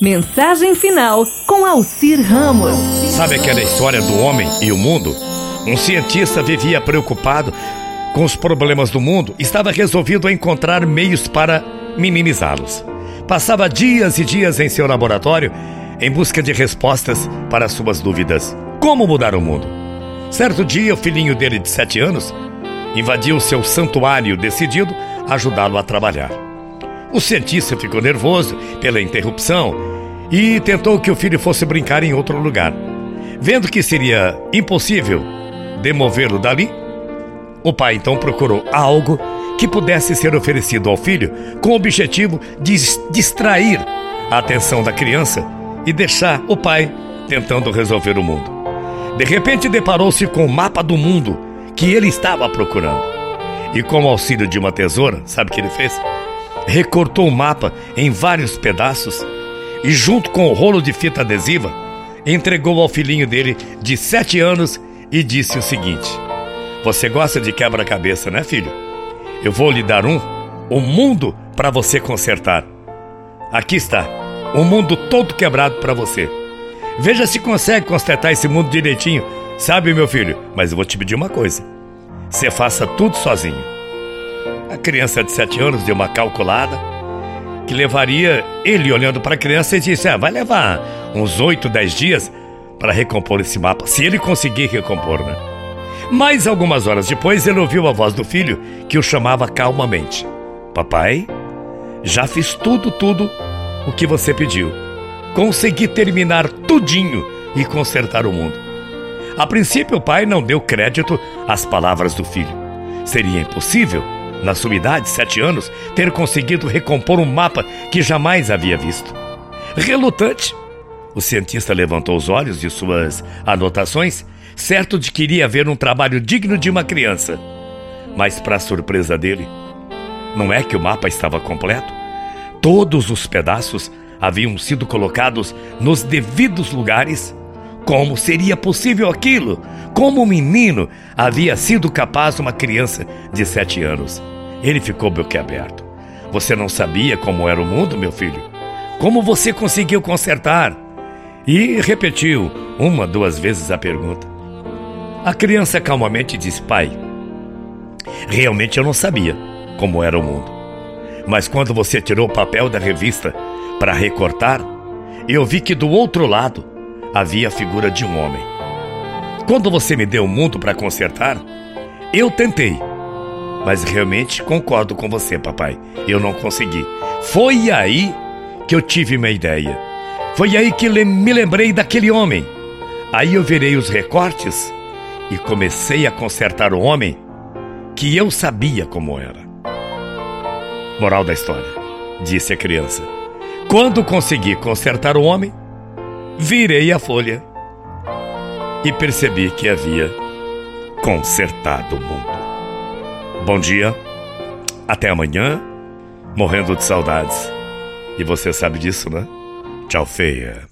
Mensagem final com Alcir Ramos. Sabe aquela história do homem e o mundo? Um cientista vivia preocupado com os problemas do mundo, estava resolvido a encontrar meios para minimizá-los. Passava dias e dias em seu laboratório em busca de respostas para suas dúvidas. Como mudar o mundo? Certo dia, o filhinho dele de sete anos invadiu seu santuário, decidido a ajudá-lo a trabalhar. O cientista ficou nervoso pela interrupção e tentou que o filho fosse brincar em outro lugar. Vendo que seria impossível demovê-lo dali, o pai então procurou algo que pudesse ser oferecido ao filho com o objetivo de distrair a atenção da criança e deixar o pai tentando resolver o mundo. De repente deparou-se com o mapa do mundo que ele estava procurando. E com o auxílio de uma tesoura, sabe o que ele fez? Recortou o mapa em vários pedaços e, junto com o rolo de fita adesiva, entregou ao filhinho dele de sete anos e disse o seguinte: Você gosta de quebra-cabeça, né, filho? Eu vou lhe dar um, o um mundo para você consertar. Aqui está, o um mundo todo quebrado para você. Veja se consegue consertar esse mundo direitinho. Sabe, meu filho, mas eu vou te pedir uma coisa. Você faça tudo sozinho. A criança de sete anos deu uma calculada que levaria ele olhando para a criança e disse: ah, vai levar uns oito, dez dias para recompor esse mapa, se ele conseguir recompor, né? Mas algumas horas depois ele ouviu a voz do filho que o chamava calmamente: Papai, já fiz tudo, tudo o que você pediu. Consegui terminar tudinho e consertar o mundo. A princípio, o pai não deu crédito às palavras do filho. Seria impossível, na sua idade, sete anos, ter conseguido recompor um mapa que jamais havia visto. Relutante, o cientista levantou os olhos de suas anotações, certo de que iria ver um trabalho digno de uma criança. Mas, para surpresa dele, não é que o mapa estava completo? Todos os pedaços haviam sido colocados nos devidos lugares. Como seria possível aquilo? Como um menino havia sido capaz uma criança de sete anos? Ele ficou boquiaberto. Você não sabia como era o mundo, meu filho? Como você conseguiu consertar? E repetiu uma, duas vezes a pergunta. A criança calmamente disse: Pai, realmente eu não sabia como era o mundo. Mas quando você tirou o papel da revista para recortar, eu vi que do outro lado havia a figura de um homem. Quando você me deu o mundo para consertar, eu tentei. Mas realmente concordo com você, papai. Eu não consegui. Foi aí que eu tive uma ideia. Foi aí que me lembrei daquele homem. Aí eu virei os recortes e comecei a consertar o homem que eu sabia como era. Moral da história, disse a criança. Quando consegui consertar o homem, virei a folha e percebi que havia consertado o mundo. Bom dia, até amanhã, morrendo de saudades. E você sabe disso, né? Tchau, feia.